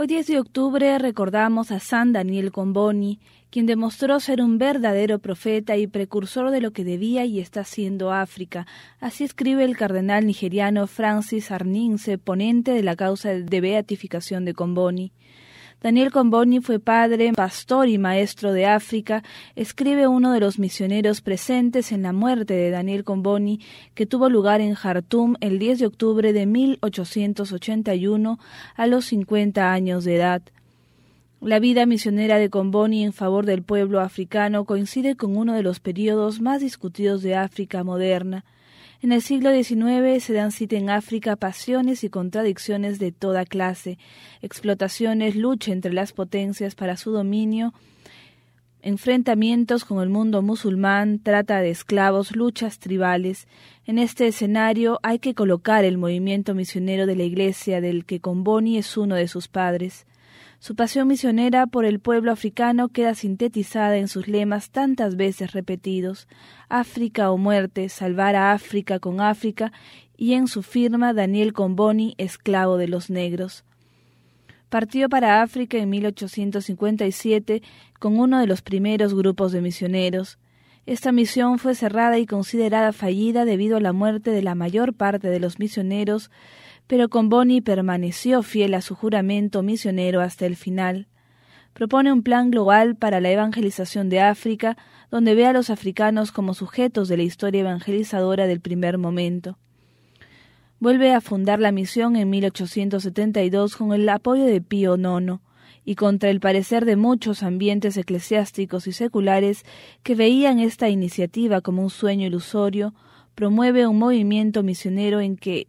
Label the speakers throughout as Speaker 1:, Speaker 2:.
Speaker 1: Hoy 10 de octubre recordamos a San Daniel Comboni, quien demostró ser un verdadero profeta y precursor de lo que debía y está haciendo África. Así escribe el cardenal nigeriano Francis Arninse, ponente de la causa de beatificación de Comboni. Daniel Comboni fue padre, pastor y maestro de África, escribe uno de los misioneros presentes en la muerte de Daniel Comboni, que tuvo lugar en Jartum el 10 de octubre de 1881 a los 50 años de edad. La vida misionera de Comboni en favor del pueblo africano coincide con uno de los periodos más discutidos de África moderna. En el siglo XIX se dan cita en África pasiones y contradicciones de toda clase, explotaciones, lucha entre las potencias para su dominio, enfrentamientos con el mundo musulmán, trata de esclavos, luchas tribales. En este escenario hay que colocar el movimiento misionero de la Iglesia del que Comboni es uno de sus padres. Su pasión misionera por el pueblo africano queda sintetizada en sus lemas tantas veces repetidos África o muerte, salvar a África con África, y en su firma Daniel Comboni, esclavo de los negros. Partió para África en 1857 con uno de los primeros grupos de misioneros. Esta misión fue cerrada y considerada fallida debido a la muerte de la mayor parte de los misioneros pero Comboni permaneció fiel a su juramento misionero hasta el final. Propone un plan global para la evangelización de África, donde ve a los africanos como sujetos de la historia evangelizadora del primer momento. Vuelve a fundar la misión en 1872 con el apoyo de Pío IX, y contra el parecer de muchos ambientes eclesiásticos y seculares que veían esta iniciativa como un sueño ilusorio, promueve un movimiento misionero en que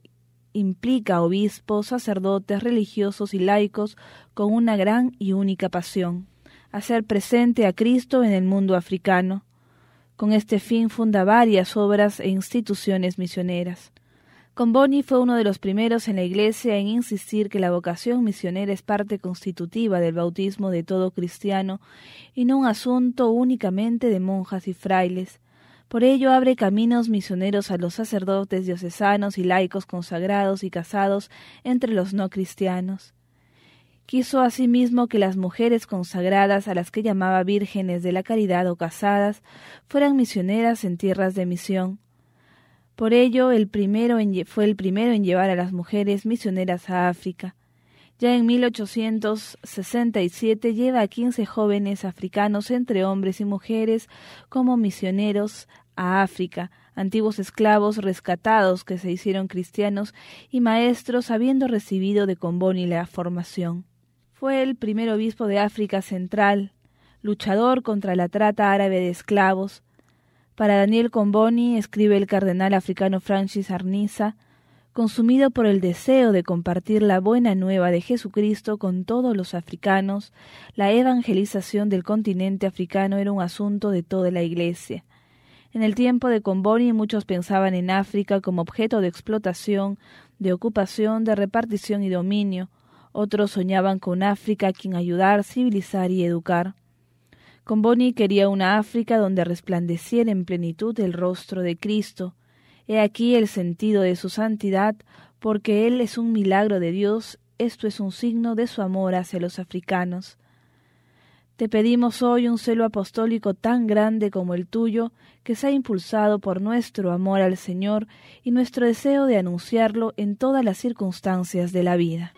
Speaker 1: implica obispos, sacerdotes, religiosos y laicos con una gran y única pasión, hacer presente a Cristo en el mundo africano. Con este fin funda varias obras e instituciones misioneras. Comboni fue uno de los primeros en la Iglesia en insistir que la vocación misionera es parte constitutiva del bautismo de todo cristiano y no un asunto únicamente de monjas y frailes, por ello abre caminos misioneros a los sacerdotes diocesanos y laicos consagrados y casados entre los no cristianos. Quiso asimismo que las mujeres consagradas a las que llamaba vírgenes de la caridad o casadas fueran misioneras en tierras de misión. Por ello el primero fue el primero en llevar a las mujeres misioneras a África. Ya en 1867 lleva a quince jóvenes africanos entre hombres y mujeres como misioneros a África, antiguos esclavos rescatados que se hicieron cristianos y maestros habiendo recibido de Comboni la formación. Fue el primer obispo de África Central, luchador contra la trata árabe de esclavos. Para Daniel Comboni, escribe el cardenal africano Francis Arniza, consumido por el deseo de compartir la buena nueva de Jesucristo con todos los africanos, la evangelización del continente africano era un asunto de toda la Iglesia. En el tiempo de Comboni muchos pensaban en África como objeto de explotación, de ocupación, de repartición y dominio. Otros soñaban con África a quien ayudar, civilizar y educar. Comboni quería una África donde resplandeciera en plenitud el rostro de Cristo. He aquí el sentido de su santidad, porque Él es un milagro de Dios, esto es un signo de su amor hacia los africanos. Te pedimos hoy un celo apostólico tan grande como el tuyo, que sea impulsado por nuestro amor al Señor y nuestro deseo de anunciarlo en todas las circunstancias de la vida.